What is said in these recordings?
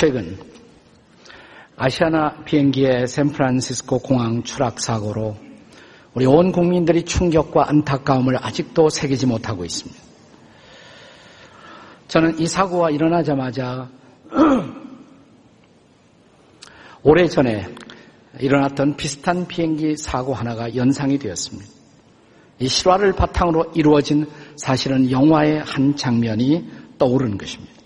최근 아시아나 비행기의 샌프란시스코 공항 추락 사고로 우리 온 국민들이 충격과 안타까움을 아직도 새기지 못하고 있습니다. 저는 이 사고가 일어나자마자 오래전에 일어났던 비슷한 비행기 사고 하나가 연상이 되었습니다. 이 실화를 바탕으로 이루어진 사실은 영화의 한 장면이 떠오르는 것입니다.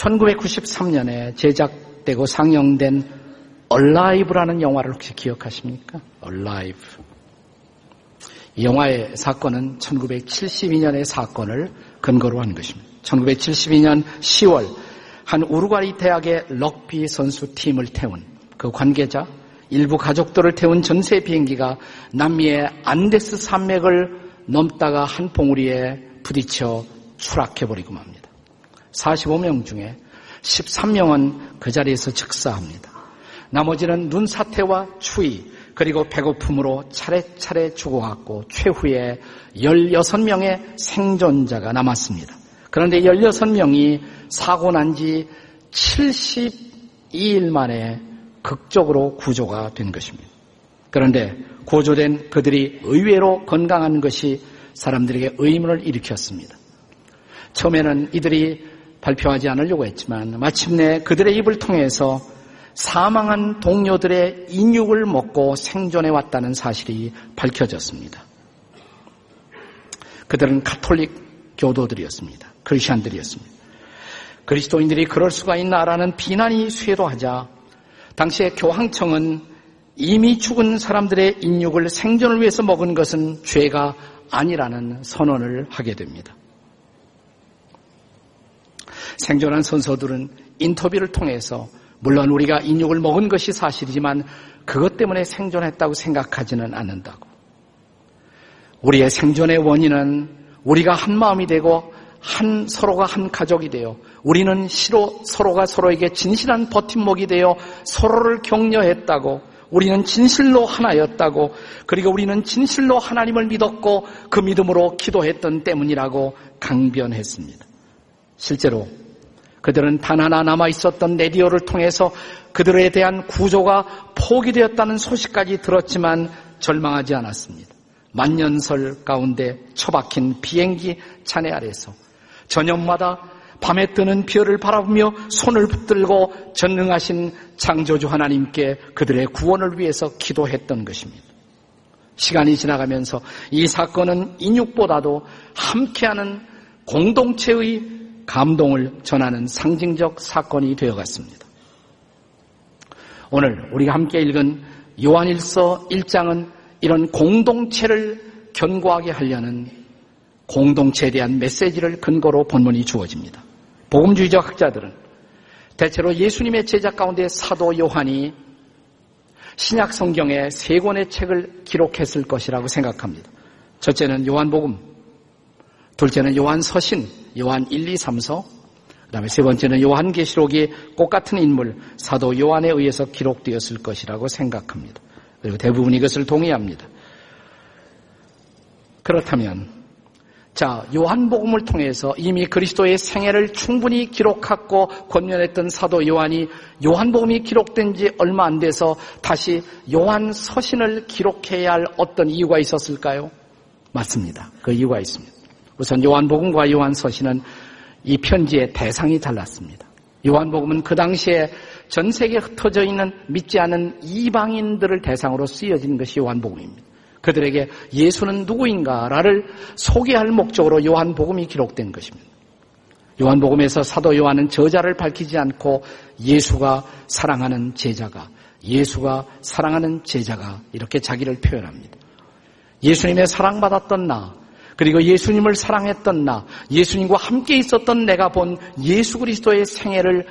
1993년에 제작되고 상영된 Alive라는 영화를 혹시 기억하십니까? Alive. 이 영화의 사건은 1972년의 사건을 근거로 한 것입니다. 1972년 10월 한 우루과이 대학의 럭비 선수 팀을 태운 그 관계자 일부 가족들을 태운 전세 비행기가 남미의 안데스 산맥을 넘다가 한 봉우리에 부딪혀 추락해버리고 맙니다. 45명 중에 13명은 그 자리에서 즉사합니다. 나머지는 눈사태와 추위 그리고 배고픔으로 차례차례 죽어갔고 최후에 16명의 생존자가 남았습니다. 그런데 16명이 사고 난 지 72일 만에 극적으로 구조가 된 것입니다. 그런데 구조된 그들이 의외로 건강한 것이 사람들에게 의문을 일으켰습니다. 처음에는 이들이 발표하지 않으려고 했지만 마침내 그들의 입을 통해서 사망한 동료들의 인육을 먹고 생존해 왔다는 사실이 밝혀졌습니다. 그들은 카톨릭 교도들이었습니다. 크리스천들이었습니다. 그리스도인들이 그럴 수가 있나라는 비난이 쇄도하자 당시에 교황청은 이미 죽은 사람들의 인육을 생존을 위해서 먹은 것은 죄가 아니라는 선언을 하게 됩니다. 생존한 선서들은 인터뷰를 통해서 물론 우리가 인육을 먹은 것이 사실이지만 그것 때문에 생존했다고 생각하지는 않는다고. 우리의 생존의 원인은 우리가 한 마음이 되고 한 서로가 한 가족이 되어 우리는 시로 서로가 서로에게 진실한 버팀목이 되어 서로를 격려했다고 우리는 진실로 하나였다고 그리고 우리는 진실로 하나님을 믿었고 그 믿음으로 기도했던 때문이라고 강변했습니다. 실제로 그들은 단 하나 남아 있었던 레디오를 통해서 그들에 대한 구조가 포기되었다는 소식까지 들었지만 절망하지 않았습니다. 만년설 가운데 처박힌 비행기 잔해 아래서 저녁마다 밤에 뜨는 별을 바라보며 손을 붙들고 전능하신 창조주 하나님께 그들의 구원을 위해서 기도했던 것입니다. 시간이 지나가면서 이 사건은 인육보다도 함께하는 공동체의 감동을 전하는 상징적 사건이 되어갔습니다. 오늘 우리가 함께 읽은 요한일서 1장은 이런 공동체를 견고하게 하려는 공동체에 대한 메시지를 근거로 본문이 주어집니다. 복음주의적 학자들은 대체로 예수님의 제자 가운데 사도 요한이 신약 성경의 세 권의 책을 기록했을 것이라고 생각합니다. 첫째는 요한복음, 둘째는 요한서신, 요한 1, 2, 3서, 그 다음에 세 번째는 요한계시록이 꽃같은 인물, 사도 요한에 의해서 기록되었을 것이라고 생각합니다. 그리고 대부분 이것을 동의합니다. 그렇다면 자, 요한복음을 통해서 이미 그리스도의 생애를 충분히 기록하고 권면했던 사도 요한이 요한복음이 기록된 지 얼마 안 돼서 다시 요한 서신을 기록해야 할 어떤 이유가 있었을까요? 맞습니다. 그 이유가 있습니다. 우선 요한복음과 요한 서신은 이 편지의 대상이 달랐습니다. 요한복음은 그 당시에 전 세계에 흩어져 있는 믿지 않은 이방인들을 대상으로 쓰여진 것이 요한복음입니다. 그들에게 예수는 누구인가를 소개할 목적으로 요한복음이 기록된 것입니다. 요한복음에서 사도 요한은 저자를 밝히지 않고 예수가 사랑하는 제자가, 예수가 사랑하는 제자가 이렇게 자기를 표현합니다. 예수님의 사랑받았던 나, 그리고 예수님을 사랑했던 나, 예수님과 함께 있었던 내가 본 예수 그리스도의 생애를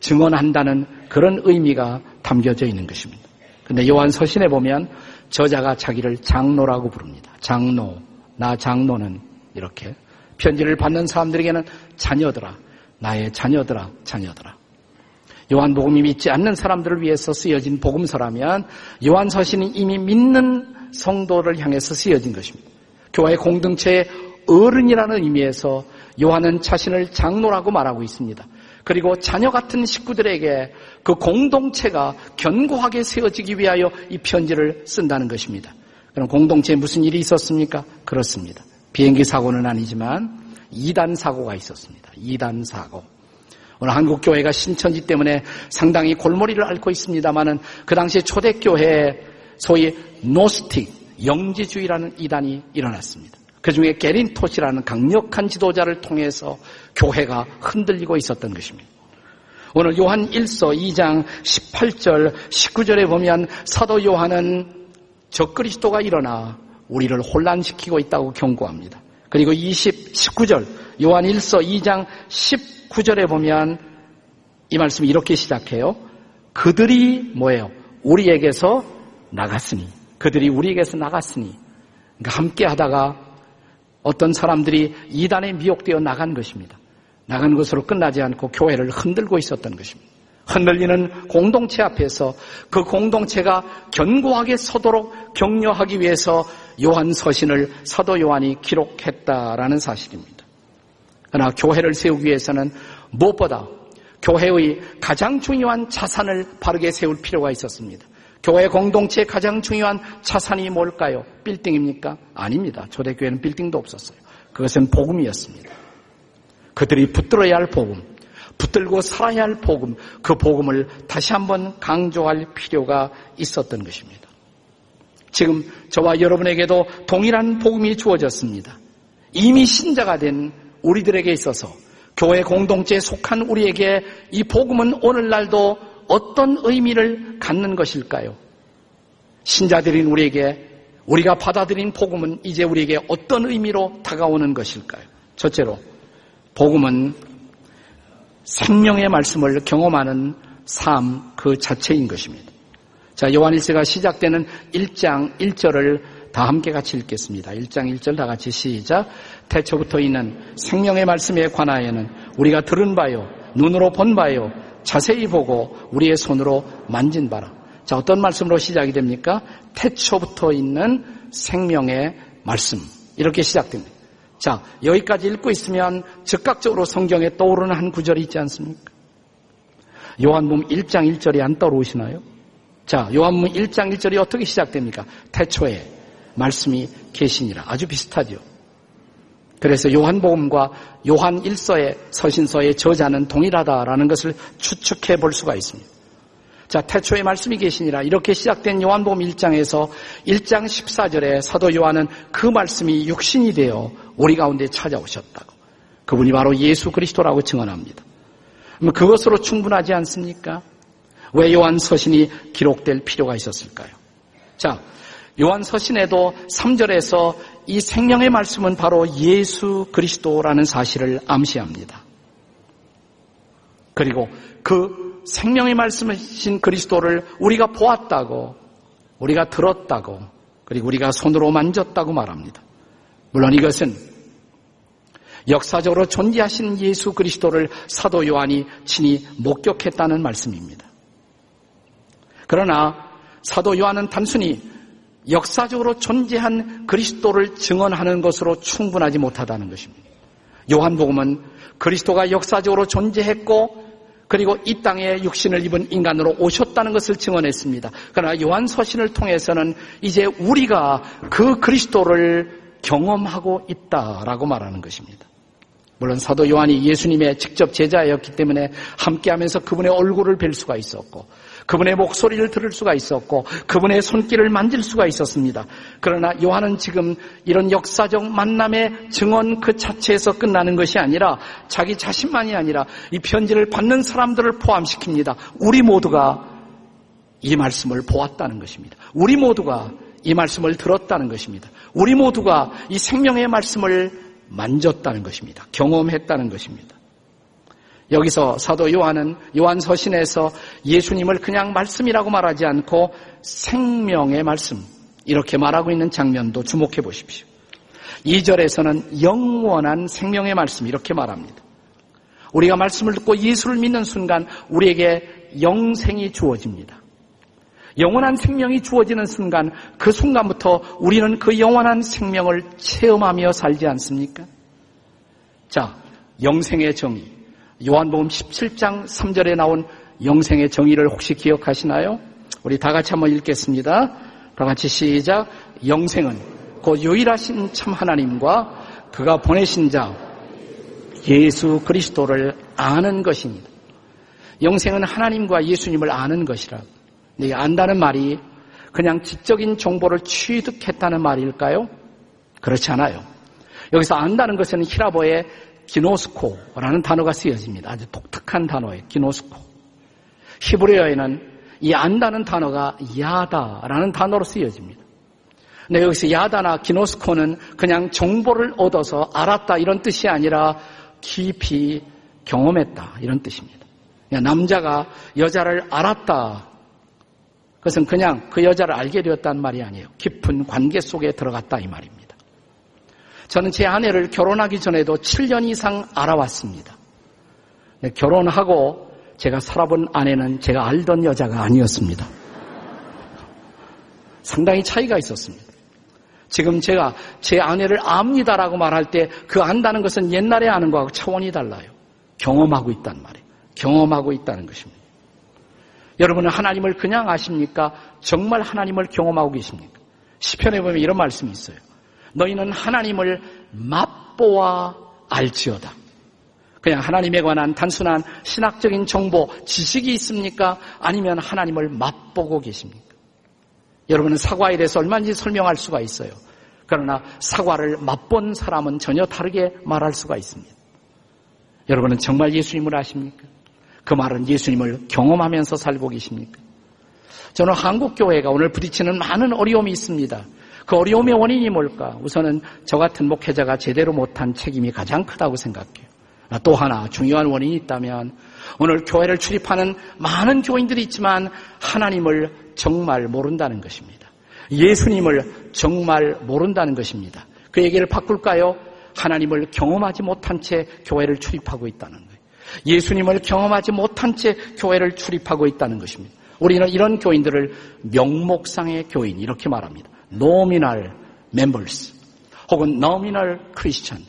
증언한다는 그런 의미가 담겨져 있는 것입니다. 근데 요한 서신에 보면 저자가 자기를 장로라고 부릅니다. 장로, 나 장로는 이렇게 편지를 받는 사람들에게는 자녀들아, 나의 자녀들아, 자녀들아. 요한복음이 믿지 않는 사람들을 위해서 쓰여진 복음서라면 요한서신이 이미 믿는 성도를 향해서 쓰여진 것입니다. 교회 공동체의 어른이라는 의미에서 요한은 자신을 장로라고 말하고 있습니다. 그리고 자녀 같은 식구들에게 그 공동체가 견고하게 세워지기 위하여 이 편지를 쓴다는 것입니다. 그럼 공동체에 무슨 일이 있었습니까? 그렇습니다. 비행기 사고는 아니지만 이단 사고가 있었습니다. 이단 사고. 오늘 한국 교회가 신천지 때문에 상당히 골머리를 앓고 있습니다만은 그 당시에 초대교회에 소위 노스틱 영지주의라는 이단이 일어났습니다. 그 중에 게린토시라는 강력한 지도자를 통해서 교회가 흔들리고 있었던 것입니다. 오늘 요한 1서 2장 18절 19절에 보면 사도 요한은 적그리스도가 일어나 우리를 혼란시키고 있다고 경고합니다. 그리고 20, 19절 요한 1서 2장 19절에 보면 이 말씀이 이렇게 시작해요. 그들이 뭐예요? 우리에게서 나갔으니 그들이 우리에게서 나갔으니 그러니까 함께 하다가 어떤 사람들이 이단에 미혹되어 나간 것입니다. 나간 것으로 끝나지 않고 교회를 흔들고 있었던 것입니다. 흔들리는 공동체 앞에서 그 공동체가 견고하게 서도록 격려하기 위해서 요한 서신을 사도 요한이 기록했다라는 사실입니다. 그러나 교회를 세우기 위해서는 무엇보다 교회의 가장 중요한 자산을 바르게 세울 필요가 있었습니다. 교회 공동체의 가장 중요한 자산이 뭘까요? 빌딩입니까? 아닙니다. 초대교회는 빌딩도 없었어요. 그것은 복음이었습니다. 그들이 붙들어야 할 복음, 붙들고 살아야 할 복음, 그 복음을 다시 한번 강조할 필요가 있었던 것입니다. 지금 저와 여러분에게도 동일한 복음이 주어졌습니다. 이미 신자가 된 우리들에게 있어서 교회 공동체에 속한 우리에게 이 복음은 오늘날도 어떤 의미를 갖는 것일까요? 신자들인 우리에게 우리가 받아들인 복음은 이제 우리에게 어떤 의미로 다가오는 것일까요? 첫째로 복음은 생명의 말씀을 경험하는 삶 그 자체인 것입니다. 자, 요한일서가 시작되는 1장 1절을 다 함께 같이 읽겠습니다. 1장 1절 다 같이 시작. 태초부터 있는 생명의 말씀에 관하여는 우리가 들은 바요, 눈으로 본 바요, 자세히 보고 우리의 손으로 만진 바라. 자, 어떤 말씀으로 시작이 됩니까? 태초부터 있는 생명의 말씀. 이렇게 시작됩니다. 자, 여기까지 읽고 있으면 즉각적으로 성경에 떠오르는 한 구절이 있지 않습니까? 요한복음 1장 1절이 안 떠오르시나요? 자, 요한복음 1장 1절이 어떻게 시작됩니까? 태초에 말씀이 계시니라. 아주 비슷하죠. 그래서 요한복음과 요한 1서의 서신서의 저자는 동일하다라는 것을 추측해 볼 수가 있습니다. 자, 태초에 말씀이 계시니라 이렇게 시작된 요한복음 1장에서 1장 14절에 사도 요한은 그 말씀이 육신이 되어 우리 가운데 찾아오셨다고. 그분이 바로 예수 그리스도라고 증언합니다. 그것으로 충분하지 않습니까? 왜 요한 서신이 기록될 필요가 있었을까요? 자, 요한 서신에도 3절에서 이 생명의 말씀은 바로 예수 그리스도라는 사실을 암시합니다. 그리고 그 생명의 말씀이신 그리스도를 우리가 보았다고, 우리가 들었다고, 그리고 우리가 손으로 만졌다고 말합니다. 물론 이것은 역사적으로 존재하신 예수 그리스도를 사도 요한이 친히 목격했다는 말씀입니다. 그러나 사도 요한은 단순히 역사적으로 존재한 그리스도를 증언하는 것으로 충분하지 못하다는 것입니다. 요한복음은 그리스도가 역사적으로 존재했고 그리고 이 땅에 육신을 입은 인간으로 오셨다는 것을 증언했습니다. 그러나 요한 서신을 통해서는 이제 우리가 그 그리스도를 경험하고 있다라고 말하는 것입니다. 물론 사도 요한이 예수님의 직접 제자였기 때문에 함께하면서 그분의 얼굴을 뵐 수가 있었고 그분의 목소리를 들을 수가 있었고 그분의 손길을 만질 수가 있었습니다. 그러나 요한은 지금 이런 역사적 만남의 증언 그 자체에서 끝나는 것이 아니라 자기 자신만이 아니라 이 편지를 받는 사람들을 포함시킵니다. 우리 모두가 이 말씀을 보았다는 것입니다. 우리 모두가 이 말씀을 들었다는 것입니다. 우리 모두가 이 생명의 말씀을 만졌다는 것입니다. 경험했다는 것입니다. 여기서 사도 요한은 요한 서신에서 예수님을 그냥 말씀이라고 말하지 않고 생명의 말씀 이렇게 말하고 있는 장면도 주목해 보십시오. 2절에서는 영원한 생명의 말씀 이렇게 말합니다. 우리가 말씀을 듣고 예수를 믿는 순간 우리에게 영생이 주어집니다. 영원한 생명이 주어지는 순간 그 순간부터 우리는 그 영원한 생명을 체험하며 살지 않습니까? 자, 영생의 정의. 요한복음 17장 3절에 나온 영생의 정의를 혹시 기억하시나요? 우리 다 같이 한번 읽겠습니다. 다 같이 시작. 영생은 그 유일하신 참 하나님과 그가 보내신 자 예수 그리스도를 아는 것입니다. 영생은 하나님과 예수님을 아는 것이라. 네, 안다는 말이 그냥 지적인 정보를 취득했다는 말일까요? 그렇지 않아요. 여기서 안다는 것은 히라보의 기노스코라는 단어가 쓰여집니다. 아주 독특한 단어예요. 기노스코. 히브리어에는 이 안다는 단어가 야다라는 단어로 쓰여집니다. 근데 여기서 야다나 기노스코는 그냥 정보를 얻어서 알았다 이런 뜻이 아니라 깊이 경험했다 이런 뜻입니다. 남자가 여자를 알았다. 그것은 그냥 그 여자를 알게 되었다는 말이 아니에요. 깊은 관계 속에 들어갔다 이 말입니다. 저는 제 아내를 결혼하기 전에도 7년 이상 알아왔습니다. 결혼하고 제가 살아본 아내는 제가 알던 여자가 아니었습니다. 상당히 차이가 있었습니다. 지금 제가 제 아내를 압니다라고 말할 때 그 안다는 것은 옛날에 아는 거하고 차원이 달라요. 경험하고 있단 말이에요. 경험하고 있다는 것입니다. 여러분은 하나님을 그냥 아십니까? 정말 하나님을 경험하고 계십니까? 시편에 보면 이런 말씀이 있어요. 너희는 하나님을 맛보아 알지어다. 그냥 하나님에 관한 단순한 신학적인 정보, 지식이 있습니까? 아니면 하나님을 맛보고 계십니까? 여러분은 사과에 대해서 얼마든지 설명할 수가 있어요. 그러나 사과를 맛본 사람은 전혀 다르게 말할 수가 있습니다. 여러분은 정말 예수님을 아십니까? 그 말은 예수님을 경험하면서 살고 계십니까? 저는 한국교회가 오늘 부딪히는 많은 어려움이 있습니다. 그 어려움의 원인이 뭘까? 우선은 저 같은 목회자가 제대로 못한 책임이 가장 크다고 생각해요. 또 하나 중요한 원인이 있다면 오늘 교회를 출입하는 많은 교인들이 있지만 하나님을 정말 모른다는 것입니다. 예수님을 정말 모른다는 것입니다. 그 얘기를 바꿀까요? 하나님을 경험하지 못한 채 교회를 출입하고 있다는 거예요. 예수님을 경험하지 못한 채 교회를 출입하고 있다는 것입니다. 우리는 이런 교인들을 명목상의 교인 이렇게 말합니다. Nominal members 혹은 nominal Christian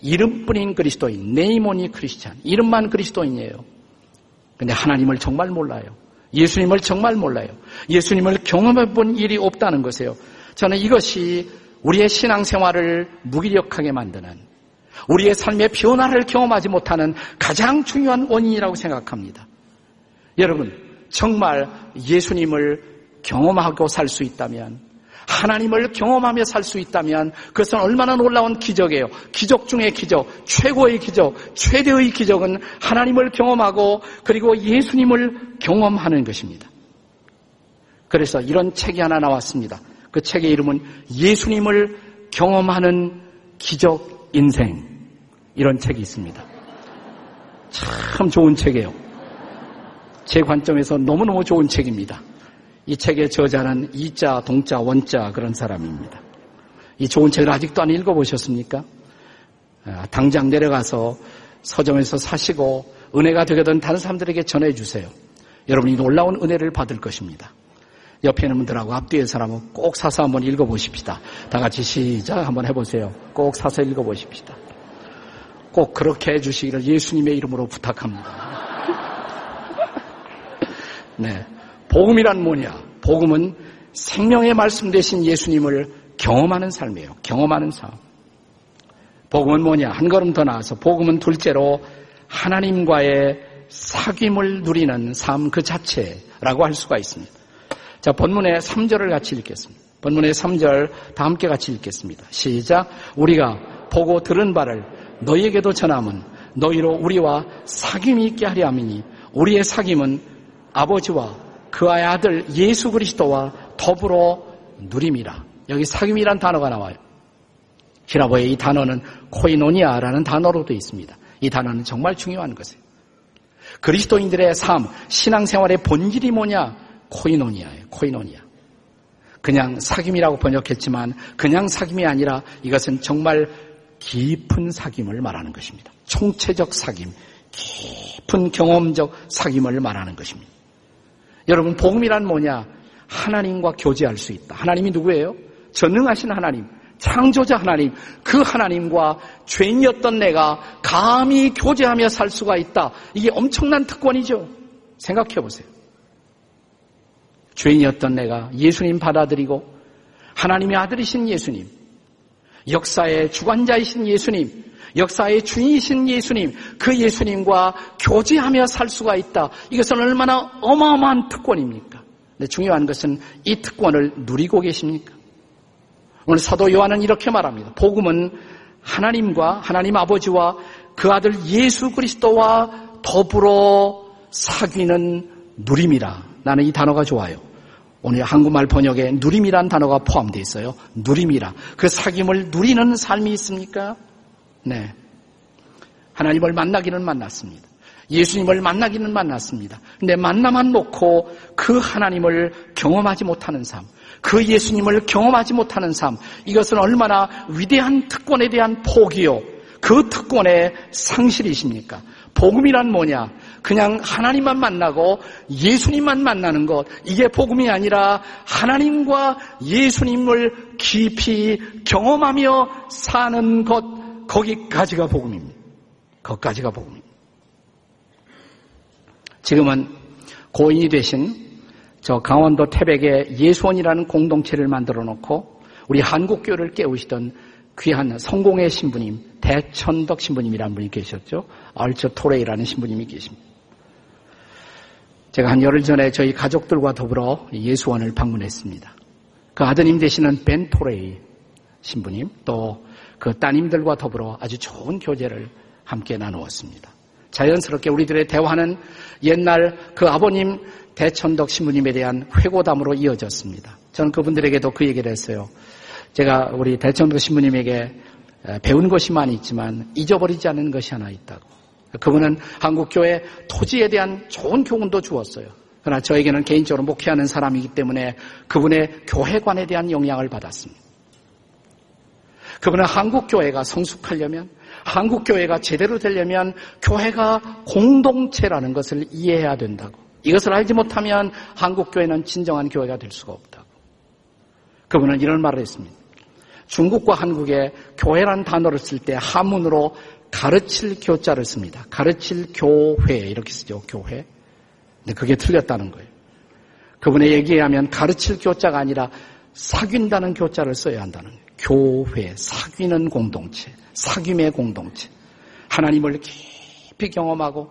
이름뿐인 그리스도인 네이모니 크리스찬 이름만 그리스도인이에요. 근데 하나님을 정말 몰라요. 예수님을 정말 몰라요. 예수님을 경험해 본 일이 없다는 것이에요. 저는 이것이 우리의 신앙생활을 무기력하게 만드는 우리의 삶의 변화를 경험하지 못하는 가장 중요한 원인이라고 생각합니다. 여러분, 정말 예수님을 경험하고 살 수 있다면 하나님을 경험하며 살 수 있다면 그것은 얼마나 놀라운 기적이에요. 기적 중의 기적, 최고의 기적, 최대의 기적은 하나님을 경험하고 그리고 예수님을 경험하는 것입니다. 그래서 이런 책이 하나 나왔습니다. 그 책의 이름은 예수님을 경험하는 기적 인생. 이런 책이 있습니다. 참 좋은 책이에요. 제 관점에서 너무너무 좋은 책입니다. 이 책의 저자는 이자, 동자, 원자 그런 사람입니다. 이 좋은 책을 아직도 안 읽어보셨습니까? 아, 당장 내려가서 서점에서 사시고 은혜가 된 다른 사람들에게 전해주세요. 여러분이 놀라운 은혜를 받을 것입니다. 옆에 있는 분들하고 앞뒤에 사람은 꼭 사서 한번 읽어보십시다. 다 같이 시작 한번 해보세요. 꼭 사서 읽어보십시다. 꼭 그렇게 해주시기를 예수님의 이름으로 부탁합니다. 네. 복음이란 뭐냐? 복음은 생명의 말씀 되신 예수님을 경험하는 삶이에요. 경험하는 삶. 복음은 뭐냐? 한 걸음 더 나아서 복음은 둘째로 하나님과의 사귐을 누리는 삶 그 자체라고 할 수가 있습니다. 자, 본문의 3절을 같이 읽겠습니다. 본문의 3절 다 함께 같이 읽겠습니다. 시작. 우리가 보고 들은 바를 너희에게도 전함은 너희로 우리와 사귐이 있게 하려 함이니 우리의 사귐은 아버지와 그의 아들 예수 그리스도와 더불어 누림이라. 여기 사귐이란 단어가 나와요. 히라보의 이 단어는 코이노니아라는 단어로 되어 있습니다. 이 단어는 정말 중요한 것이에요. 그리스도인들의 삶, 신앙생활의 본질이 뭐냐? 코이노니아예요. 코이노니아. 그냥 사귐이라고 번역했지만 그냥 사귐이 아니라 이것은 정말 깊은 사귐을 말하는 것입니다. 총체적 사귐, 깊은 경험적 사귐을 말하는 것입니다. 여러분, 복음이란 뭐냐? 하나님과 교제할 수 있다. 하나님이 누구예요? 전능하신 하나님. 창조자 하나님, 그 하나님과 죄인이었던 내가 감히 교제하며 살 수가 있다. 이게 엄청난 특권이죠. 생각해 보세요. 죄인이었던 내가 예수님 받아들이고 하나님의 아들이신 예수님, 역사의 주관자이신 예수님, 역사의 주인이신 예수님, 그 예수님과 교제하며 살 수가 있다. 이것은 얼마나 어마어마한 특권입니까? 근데 중요한 것은 이 특권을 누리고 계십니까? 오늘 사도 요한은 이렇게 말합니다. 복음은 하나님과 하나님 아버지와 그 아들 예수 그리스도와 더불어 사귀는 누림이라. 나는 이 단어가 좋아요. 오늘 한국말 번역에 누림이란 단어가 포함되어 있어요. 누림이라. 그 사귐을 누리는 삶이 있습니까? 네. 하나님을 만나기는 만났습니다. 예수님을 만나기는 만났습니다. 근데 만나만 놓고 그 하나님을 경험하지 못하는 삶, 그 예수님을 경험하지 못하는 삶, 이것은 얼마나 위대한 특권에 대한 포기요. 그 특권의 상실이십니까? 복음이란 뭐냐? 그냥 하나님만 만나고 예수님만 만나는 것. 이게 복음이 아니라 하나님과 예수님을 깊이 경험하며 사는 것. 거기까지가 복음입니다. 거기까지가 복음입니다. 지금은 고인이 되신 저 강원도 태백에 예수원이라는 공동체를 만들어 놓고 우리 한국교를 깨우시던 귀한 성공의 신부님, 대천덕 신부님이라는 분이 계셨죠. 얼처 토레이라는 신부님이 계십니다. 제가 한 열흘 전에 저희 가족들과 더불어 예수원을 방문했습니다. 그 아드님 되시는 벤 토레이 신부님, 또 그 따님들과 더불어 아주 좋은 교제를 함께 나누었습니다. 자연스럽게 우리들의 대화는 옛날 그 아버님 대천덕 신부님에 대한 회고담으로 이어졌습니다. 저는 그분들에게도 그 얘기를 했어요. 제가 우리 대천덕 신부님에게 배운 것이 많이 있지만 잊어버리지 않은 것이 하나 있다고. 그분은 한국교회 토지에 대한 좋은 교훈도 주었어요. 그러나 저에게는 개인적으로 목회하는 사람이기 때문에 그분의 교회관에 대한 영향을 받았습니다. 그분은 한국교회가 성숙하려면 한국교회가 제대로 되려면 교회가 공동체라는 것을 이해해야 된다고. 이것을 알지 못하면 한국교회는 진정한 교회가 될 수가 없다고. 그분은 이런 말을 했습니다. 중국과 한국의 교회란 단어를 쓸 때 한문으로 가르칠 교자를 씁니다. 가르칠 교회 이렇게 쓰죠. 교회. 근데 그게 틀렸다는 거예요. 그분의 얘기에 하면 가르칠 교자가 아니라 사귄다는 교자를 써야 한다는 거예요. 교회, 사귀는 공동체, 사귐의 공동체. 하나님을 깊이 경험하고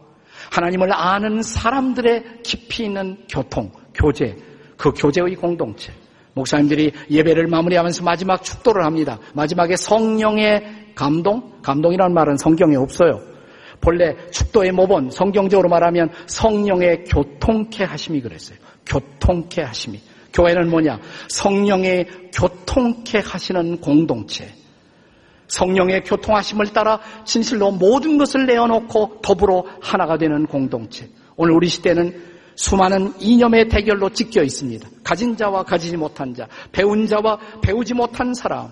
하나님을 아는 사람들의 깊이 있는 교통, 교제, 그 교제의 공동체. 목사님들이 예배를 마무리하면서 마지막 축도를 합니다. 마지막에 성령의 감동? 감동이라는 말은 성경에 없어요. 본래 축도의 모본, 성경적으로 말하면 성령의 교통케 하심이 그랬어요. 교통케 하심이. 교회는 뭐냐? 성령의 교통케 하시는 공동체. 성령의 교통하심을 따라 진실로 모든 것을 내어놓고 더불어 하나가 되는 공동체. 오늘 우리 시대는 수많은 이념의 대결로 찢겨 있습니다. 가진 자와 가지지 못한 자, 배운 자와 배우지 못한 사람,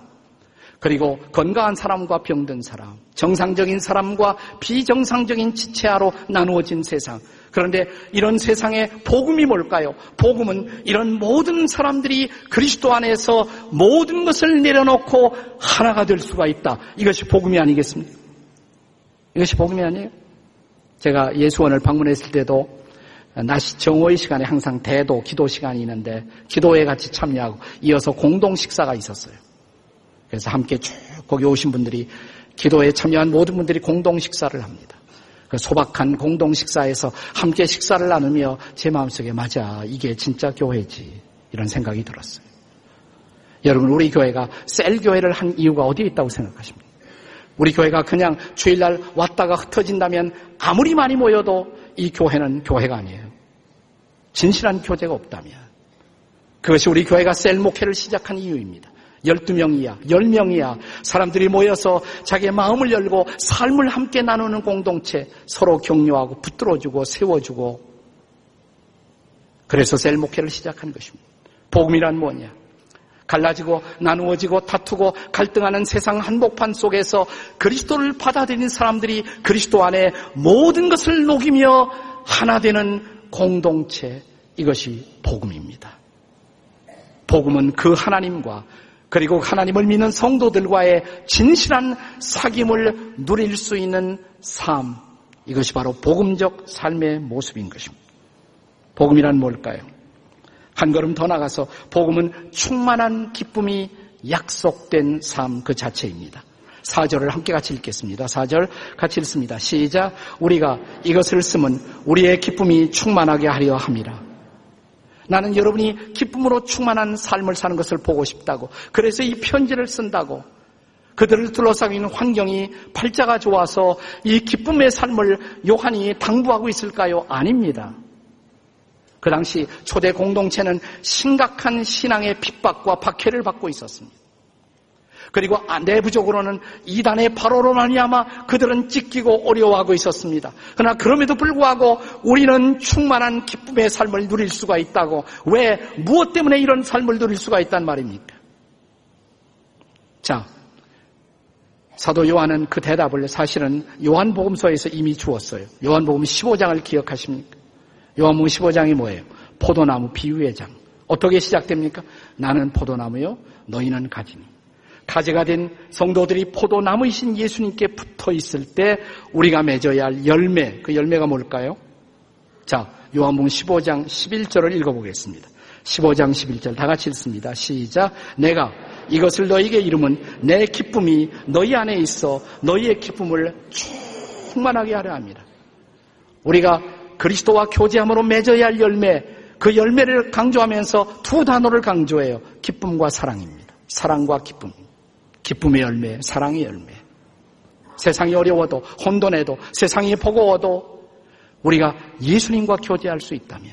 그리고 건강한 사람과 병든 사람, 정상적인 사람과 비정상적인 지체하로 나누어진 세상. 그런데 이런 세상의 복음이 뭘까요? 복음은 이런 모든 사람들이 그리스도 안에서 모든 것을 내려놓고 하나가 될 수가 있다. 이것이 복음이 아니겠습니까? 이것이 복음이 아니에요? 제가 예수원을 방문했을 때도 낮 정오의 시간에 항상 대도, 기도 시간이 있는데 기도에 같이 참여하고 이어서 공동 식사가 있었어요. 그래서 함께 쭉 거기 오신 분들이 기도에 참여한 모든 분들이 공동 식사를 합니다. 그 소박한 공동 식사에서 함께 식사를 나누며 제 마음속에 맞아 이게 진짜 교회지 이런 생각이 들었어요. 여러분 우리 교회가 셀 교회를 한 이유가 어디에 있다고 생각하십니까? 우리 교회가 그냥 주일날 왔다가 흩어진다면 아무리 많이 모여도 이 교회는 교회가 아니에요. 진실한 교제가 없다면. 그것이 우리 교회가 셀 목회를 시작한 이유입니다. 12명이야, 10명이야. 사람들이 모여서 자기의 마음을 열고 삶을 함께 나누는 공동체, 서로 격려하고 붙들어주고 세워주고. 그래서 셀 목회를 시작한 것입니다. 복음이란 뭐냐? 갈라지고 나누어지고 다투고 갈등하는 세상 한복판 속에서 그리스도를 받아들인 사람들이 그리스도 안에 모든 것을 녹이며 하나 되는 공동체 이것이 복음입니다. 복음은 그 하나님과 그리고 하나님을 믿는 성도들과의 진실한 사귐을 누릴 수 있는 삶. 이것이 바로 복음적 삶의 모습인 것입니다. 복음이란 뭘까요? 한 걸음 더 나가서 복음은 충만한 기쁨이 약속된 삶 그 자체입니다. 4절을 함께 같이 읽겠습니다. 4절 같이 읽습니다. 시작. 우리가 이것을 쓰면 우리의 기쁨이 충만하게 하려 함이라. 나는 여러분이 기쁨으로 충만한 삶을 사는 것을 보고 싶다고. 그래서 이 편지를 쓴다고. 그들을 둘러싸고 있는 환경이 팔자가 좋아서 이 기쁨의 삶을 요한이 당부하고 있을까요? 아닙니다. 그 당시 초대 공동체는 심각한 신앙의 핍박과 박해를 받고 있었습니다. 그리고 내부적으로는 이단의 바로로 말미암아 그들은 찢기고 어려워하고 있었습니다. 그러나 그럼에도 불구하고 우리는 충만한 기쁨의 삶을 누릴 수가 있다고 왜 무엇 때문에 이런 삶을 누릴 수가 있단 말입니까? 자, 사도 요한은 그 대답을 사실은 요한복음서에서 이미 주었어요. 요한복음 15장을 기억하십니까? 요한복음 15장이 뭐예요? 포도나무 비유의 장. 어떻게 시작됩니까? 나는 포도나무요, 너희는 가지니. 가지가 된 성도들이 포도나무이신 예수님께 붙어 있을 때 우리가 맺어야 할 열매, 그 열매가 뭘까요? 자, 요한복음 15장 11절을 읽어보겠습니다. 15장 11절 다 같이 읽습니다. 시작. 내가 이것을 너희에게 이름은 내 기쁨이 너희 안에 있어 너희의 기쁨을 충만하게 하려 합니다. 우리가 그리스도와 교제함으로 맺어야 할 열매, 그 열매를 강조하면서 두 단어를 강조해요. 기쁨과 사랑입니다. 사랑과 기쁨. 기쁨의 열매, 사랑의 열매. 세상이 어려워도, 혼돈해도, 세상이 버거워도 우리가 예수님과 교제할 수 있다면,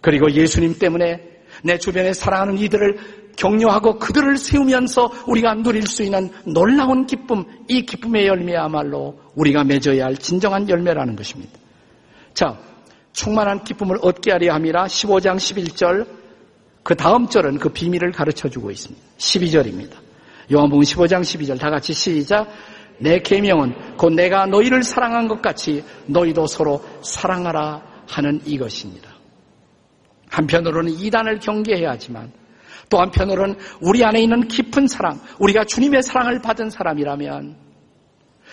그리고 예수님 때문에 내 주변에 사랑하는 이들을 격려하고 그들을 세우면서 우리가 누릴 수 있는 놀라운 기쁨, 이 기쁨의 열매야말로 우리가 맺어야 할 진정한 열매라는 것입니다. 자, 충만한 기쁨을 얻게 하려 함이라 15장 11절, 그 다음 절은 그 비밀을 가르쳐 주고 있습니다. 12절입니다. 요한복음 15장 12절 다 같이 시작. 내 계명은 곧 내가 너희를 사랑한 것 같이 너희도 서로 사랑하라 하는 이것입니다. 한편으로는 이단을 경계해야 하지만 또 한편으로는 우리 안에 있는 깊은 사랑, 우리가 주님의 사랑을 받은 사람이라면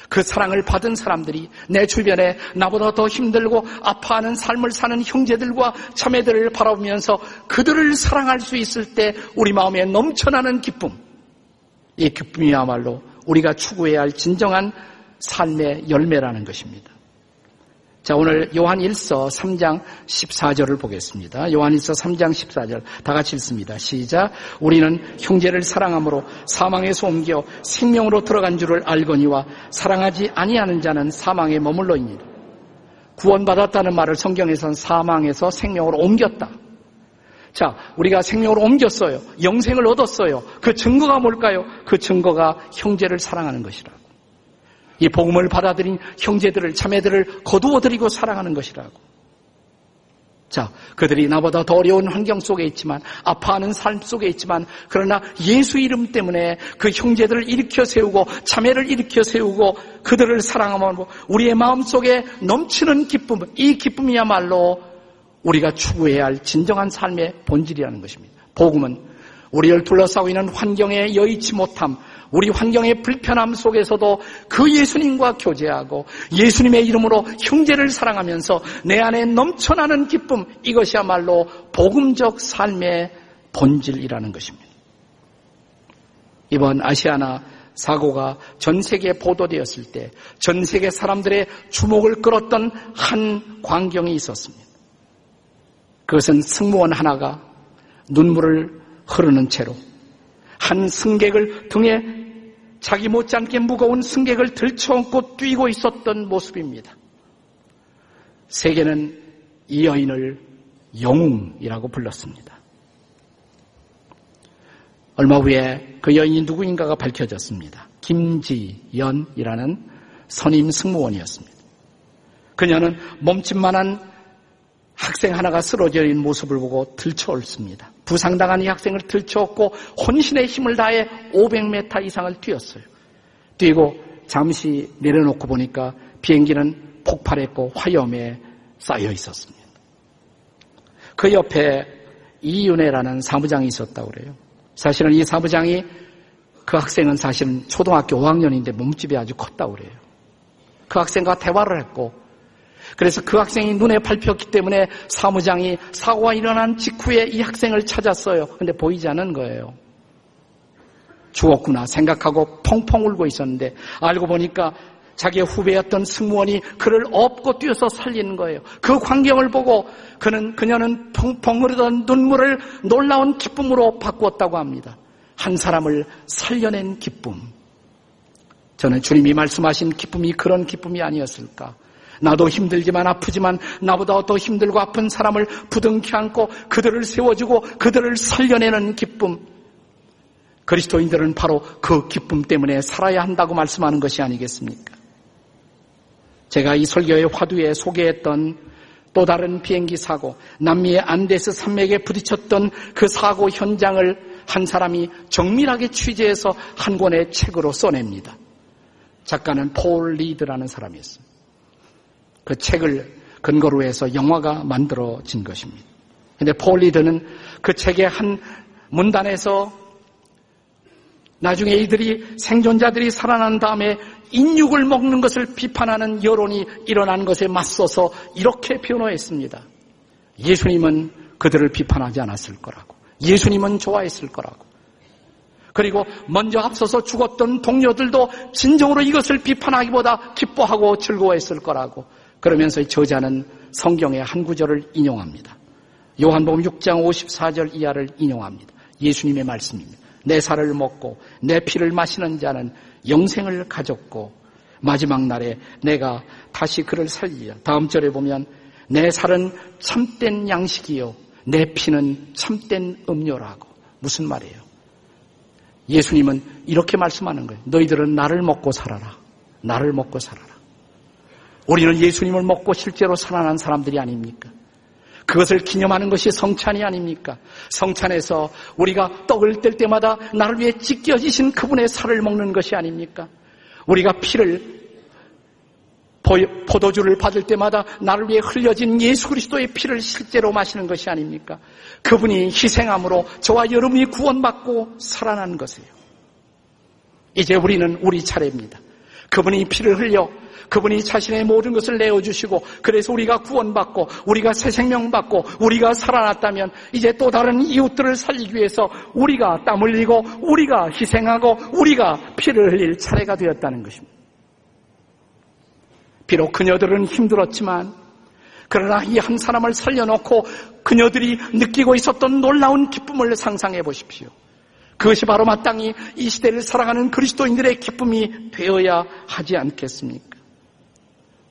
그 사랑을 받은 사람들이 내 주변에 나보다 더 힘들고 아파하는 삶을 사는 형제들과 자매들을 바라보면서 그들을 사랑할 수 있을 때 우리 마음에 넘쳐나는 기쁨, 이 기쁨이야말로 우리가 추구해야 할 진정한 삶의 열매라는 것입니다. 자, 오늘 요한 1서 3장 14절을 보겠습니다. 요한 1서 3장 14절 다 같이 읽습니다. 시작. 우리는 형제를 사랑함으로 사망에서 옮겨 생명으로 들어간 줄을 알거니와 사랑하지 아니하는 자는 사망에 머물러입니다. 구원받았다는 말을 성경에선 사망에서 생명으로 옮겼다. 자, 우리가 생명으로 옮겼어요. 영생을 얻었어요. 그 증거가 뭘까요? 그 증거가 형제를 사랑하는 것이라고. 이 복음을 받아들인 형제들을, 자매들을 거두어들이고 사랑하는 것이라고. 자, 그들이 나보다 더 어려운 환경 속에 있지만, 아파하는 삶 속에 있지만, 그러나 예수 이름 때문에 그 형제들을 일으켜 세우고, 자매를 일으켜 세우고, 그들을 사랑하면 우리의 마음 속에 넘치는 기쁨, 이 기쁨이야말로 우리가 추구해야 할 진정한 삶의 본질이라는 것입니다. 복음은 우리를 둘러싸고 있는 환경에 여의치 못함, 우리 환경의 불편함 속에서도 그 예수님과 교제하고 예수님의 이름으로 형제를 사랑하면서 내 안에 넘쳐나는 기쁨, 이것이야말로 복음적 삶의 본질이라는 것입니다. 이번 아시아나 사고가 전 세계에 보도되었을 때 전 세계 사람들의 주목을 끌었던 한 광경이 있었습니다. 그것은 승무원 하나가 눈물을 흐르는 채로 한 승객을 등에 자기 못지않게 무거운 승객을 들쳐안고 뛰고 있었던 모습입니다. 세계는 이 여인을 영웅이라고 불렀습니다. 얼마 후에 그 여인이 누구인가가 밝혀졌습니다. 김지연이라는 선임 승무원이었습니다. 그녀는 몸짓만한 학생 하나가 쓰러져 있는 모습을 보고 들쳐올습니다. 부상당한 이 학생을 들쳐왔고 혼신의 힘을 다해 500m 이상을 뛰었어요. 뛰고 잠시 내려놓고 보니까 비행기는 폭발했고 화염에 쌓여 있었습니다. 그 옆에 이윤혜라는 사무장이 있었다고 그래요. 사실은 이 사부장이 그 학생은 사실은 초등학교 5학년인데 몸집이 아주 컸다고 그래요. 그 학생과 대화를 했고 그래서 그 학생이 눈에 밟혔기 때문에 사무장이 사고가 일어난 직후에 이 학생을 찾았어요. 근데 보이지 않은 거예요. 죽었구나 생각하고 펑펑 울고 있었는데 알고 보니까 자기의 후배였던 승무원이 그를 업고 뛰어서 살리는 거예요. 그 광경을 보고 그는 그녀는 펑펑 흐르던 눈물을 놀라운 기쁨으로 바꾸었다고 합니다. 한 사람을 살려낸 기쁨. 저는 주님이 말씀하신 기쁨이 그런 기쁨이 아니었을까? 나도 힘들지만 아프지만 나보다 더 힘들고 아픈 사람을 부둥켜 안고 그들을 세워주고 그들을 살려내는 기쁨. 그리스도인들은 바로 그 기쁨 때문에 살아야 한다고 말씀하는 것이 아니겠습니까? 제가 이 설교의 화두에 소개했던 또 다른 비행기 사고, 남미의 안데스 산맥에 부딪혔던 그 사고 현장을 한 사람이 정밀하게 취재해서 한 권의 책으로 써냅니다. 작가는 폴 리드라는 사람이었습니다. 그 책을 근거로 해서 영화가 만들어진 것입니다. 근데 폴 리드는 그 책의 한 문단에서 나중에 이들이 생존자들이 살아난 다음에 인육을 먹는 것을 비판하는 여론이 일어난 것에 맞서서 이렇게 변호했습니다. 예수님은 그들을 비판하지 않았을 거라고. 예수님은 좋아했을 거라고. 그리고 먼저 앞서서 죽었던 동료들도 진정으로 이것을 비판하기보다 기뻐하고 즐거워했을 거라고. 그러면서 저자는 성경의 한 구절을 인용합니다. 요한복음 6장 54절 이하를 인용합니다. 예수님의 말씀입니다. 내 살을 먹고 내 피를 마시는 자는 영생을 가졌고 마지막 날에 내가 다시 그를 살리려. 다음 절에 보면 내 살은 참된 양식이요. 내 피는 참된 음료라고. 무슨 말이에요? 예수님은 이렇게 말씀하는 거예요. 너희들은 나를 먹고 살아라. 나를 먹고 살아라. 우리는 예수님을 먹고 실제로 살아난 사람들이 아닙니까? 그것을 기념하는 것이 성찬이 아닙니까? 성찬에서 우리가 떡을 뗄 때마다 나를 위해 찢겨지신 그분의 살을 먹는 것이 아닙니까? 우리가 피를 포도주를 받을 때마다 나를 위해 흘려진 예수 그리스도의 피를 실제로 마시는 것이 아닙니까? 그분이 희생함으로 저와 여러분이 구원받고 살아난 것이에요. 이제 우리는 우리 차례입니다. 그분이 피를 흘려 그분이 자신의 모든 것을 내어주시고 그래서 우리가 구원받고 우리가 새 생명 받고 우리가 살아났다면 이제 또 다른 이웃들을 살리기 위해서 우리가 땀 흘리고 우리가 희생하고 우리가 피를 흘릴 차례가 되었다는 것입니다. 비록 그녀들은 힘들었지만 그러나 이 한 사람을 살려놓고 그녀들이 느끼고 있었던 놀라운 기쁨을 상상해 보십시오. 그것이 바로 마땅히 이 시대를 살아가는 그리스도인들의 기쁨이 되어야 하지 않겠습니까?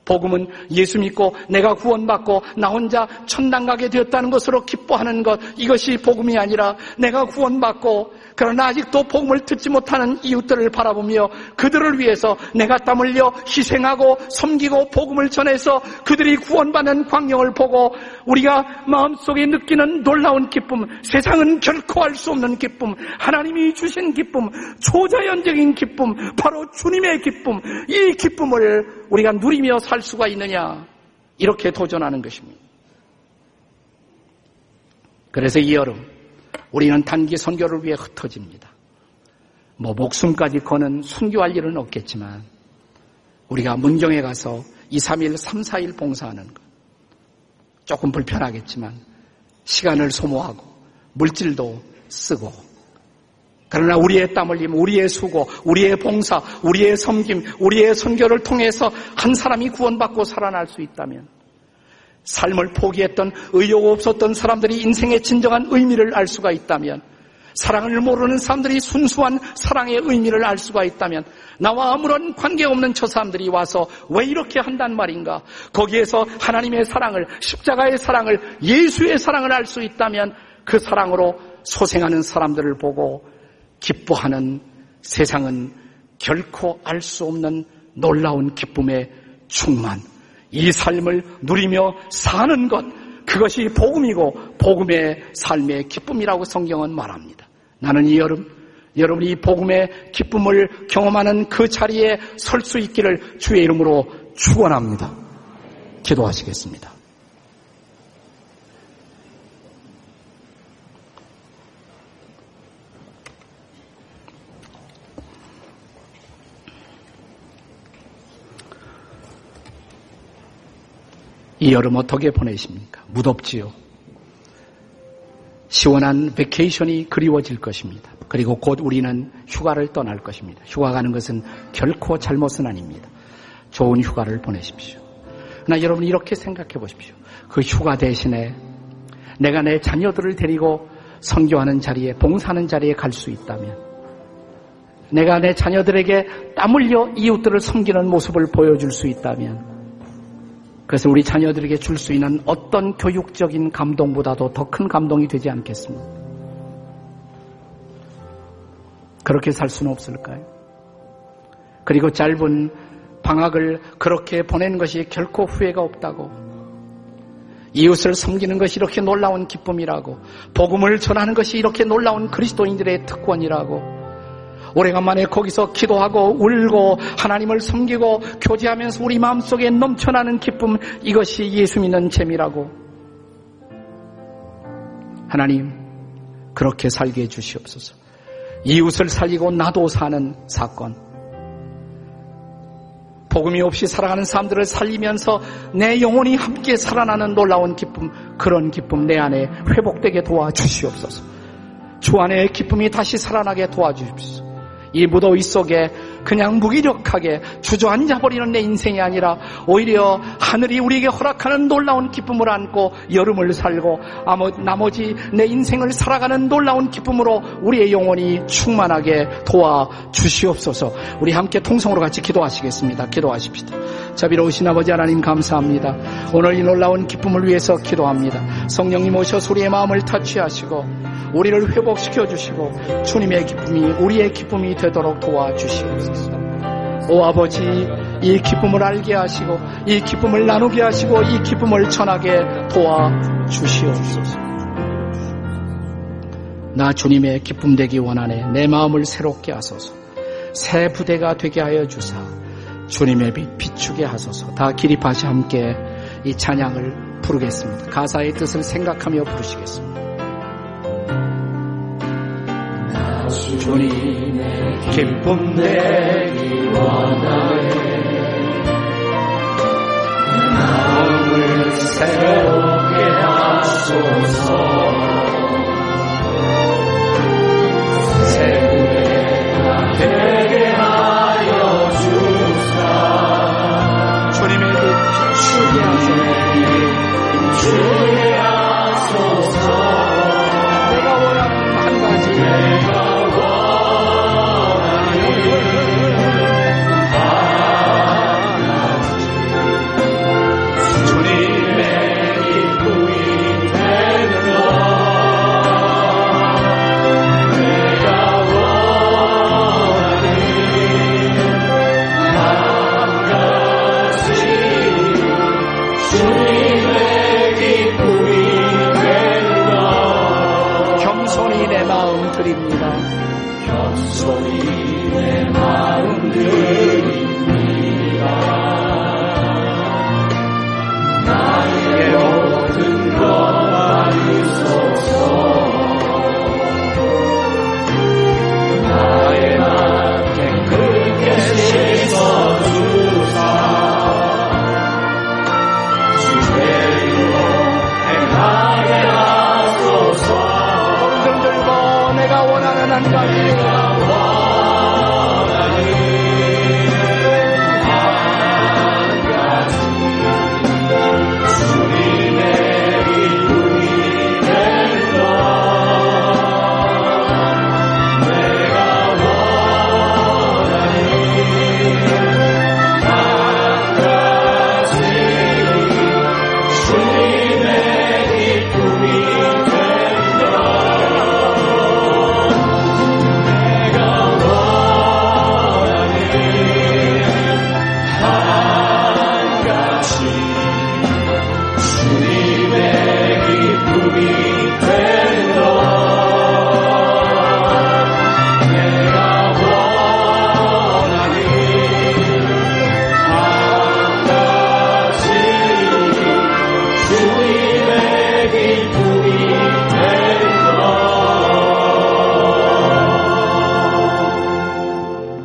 복음은 예수 믿고 내가 구원받고 나 혼자 천당 가게 되었다는 것으로 기뻐하는 것 이것이 복음이 아니라 내가 구원받고 그러나 아직도 복음을 듣지 못하는 이웃들을 바라보며 그들을 위해서 내가 땀 흘려 희생하고 섬기고 복음을 전해서 그들이 구원받는 광경을 보고 우리가 마음속에 느끼는 놀라운 기쁨, 세상은 결코 알 수 없는 기쁨, 하나님이 주신 기쁨, 초자연적인 기쁨, 바로 주님의 기쁨, 이 기쁨을 우리가 누리며 살 수가 있느냐, 이렇게 도전하는 것입니다. 그래서 이 여름, 우리는 단기 선교를 위해 흩어집니다. 뭐 목숨까지 거는 순교할 일은 없겠지만 우리가 문경에 가서 2, 3일, 3, 4일 봉사하는 것. 조금 불편하겠지만 시간을 소모하고 물질도 쓰고 그러나 우리의 땀 흘림, 우리의 수고, 우리의 봉사, 우리의 섬김, 우리의 선교를 통해서 한 사람이 구원받고 살아날 수 있다면 삶을 포기했던 의욕 없었던 사람들이 인생의 진정한 의미를 알 수가 있다면 사랑을 모르는 사람들이 순수한 사랑의 의미를 알 수가 있다면 나와 아무런 관계없는 저 사람들이 와서 왜 이렇게 한단 말인가? 거기에서 하나님의 사랑을 십자가의 사랑을 예수의 사랑을 알 수 있다면 그 사랑으로 소생하는 사람들을 보고 기뻐하는 세상은 결코 알 수 없는 놀라운 기쁨의 충만 이 삶을 누리며 사는 것, 그것이 복음이고 복음의 삶의 기쁨이라고 성경은 말합니다. 나는 이 여름 여러분이 이 복음의 기쁨을 경험하는 그 자리에 설 수 있기를 주의 이름으로 축원합니다. 기도하시겠습니다. 이 여름 어떻게 보내십니까? 무덥지요. 시원한 베케이션이 그리워질 것입니다. 그리고 곧 우리는 휴가를 떠날 것입니다. 휴가 가는 것은 결코 잘못은 아닙니다. 좋은 휴가를 보내십시오. 그러나 여러분 이렇게 생각해 보십시오. 그 휴가 대신에 내가 내 자녀들을 데리고 선교하는 자리에 봉사하는 자리에 갈 수 있다면 내가 내 자녀들에게 땀 흘려 이웃들을 섬기는 모습을 보여줄 수 있다면 그래서 우리 자녀들에게 줄 수 있는 어떤 교육적인 감동보다도 더 큰 감동이 되지 않겠습니까? 그렇게 살 수는 없을까요? 그리고 짧은 방학을 그렇게 보내는 것이 결코 후회가 없다고 이웃을 섬기는 것이 이렇게 놀라운 기쁨이라고 복음을 전하는 것이 이렇게 놀라운 그리스도인들의 특권이라고 오래간만에 거기서 기도하고 울고 하나님을 섬기고 교제하면서 우리 마음속에 넘쳐나는 기쁨 이것이 예수 믿는 재미라고. 하나님 그렇게 살게 해 주시옵소서. 이웃을 살리고 나도 사는 사건. 복음이 없이 살아가는 사람들을 살리면서 내 영혼이 함께 살아나는 놀라운 기쁨 그런 기쁨 내 안에 회복되게 도와주시옵소서. 주 안에 기쁨이 다시 살아나게 도와주십시오 이 무더위 속에 그냥 무기력하게 주저앉아 버리는 내 인생이 아니라 오히려 하늘이 우리에게 허락하는 놀라운 기쁨을 안고 여름을 살고 나머지 내 인생을 살아가는 놀라운 기쁨으로 우리의 영혼이 충만하게 도와 주시옵소서. 우리 함께 통성으로 같이 기도하시겠습니다. 기도하십시다. 자비로우신 아버지 하나님 감사합니다. 오늘 이 놀라운 기쁨을 위해서 기도합니다. 성령님 오셔서 우리의 마음을 타취하시고 우리를 회복시켜 주시고 주님의 기쁨이 우리의 기쁨이 되도록 도와주시옵소서. 오 아버지 이 기쁨을 알게 하시고 이 기쁨을 나누게 하시고 이 기쁨을 전하게 도와 주시옵소서. 나 주님의 기쁨 되기 원하네 내 마음을 새롭게 하소서. 새 부대가 되게 하여 주사 주님의 빛 비추게 하소서. 다 기립하시 함께 이 찬양을 부르겠습니다. 가사의 뜻을 생각하며 부르시겠습니다. 주님의 기쁨 되기 원하네. 마음을 새롭게 하소서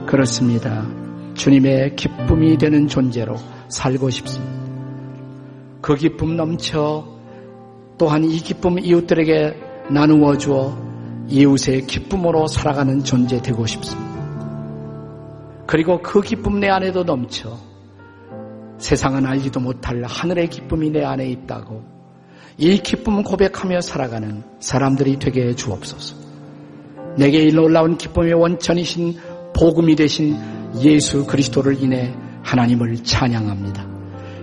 그렇습니다. 주님의 기쁨이 되는 존재로 살고 싶습니다. 그 기쁨 넘쳐 또한 이 기쁨 이웃들에게 나누어 주어 이웃의 기쁨으로 살아가는 존재 되고 싶습니다. 그리고 그 기쁨 내 안에도 넘쳐 세상은 알지도 못할 하늘의 기쁨이 내 안에 있다고 이 기쁨 고백하며 살아가는 사람들이 되게 해 주옵소서. 내게 이 놀라운 기쁨의 원천이신 복음이 되신 예수 그리스도를 인해 하나님을 찬양합니다.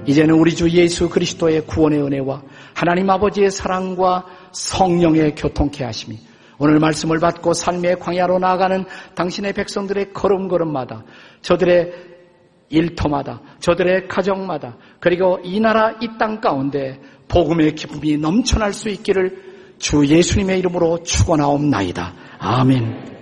이제는 우리 주 예수 그리스도의 구원의 은혜와 하나님 아버지의 사랑과 성령의 교통케 하심이 오늘 말씀을 받고 삶의 광야로 나아가는 당신의 백성들의 걸음걸음마다 저들의 일터마다 저들의 가정마다 그리고 이 나라 이 땅 가운데 복음의 기쁨이 넘쳐날 수 있기를 주 예수님의 이름으로 축원하옵나이다. 아멘.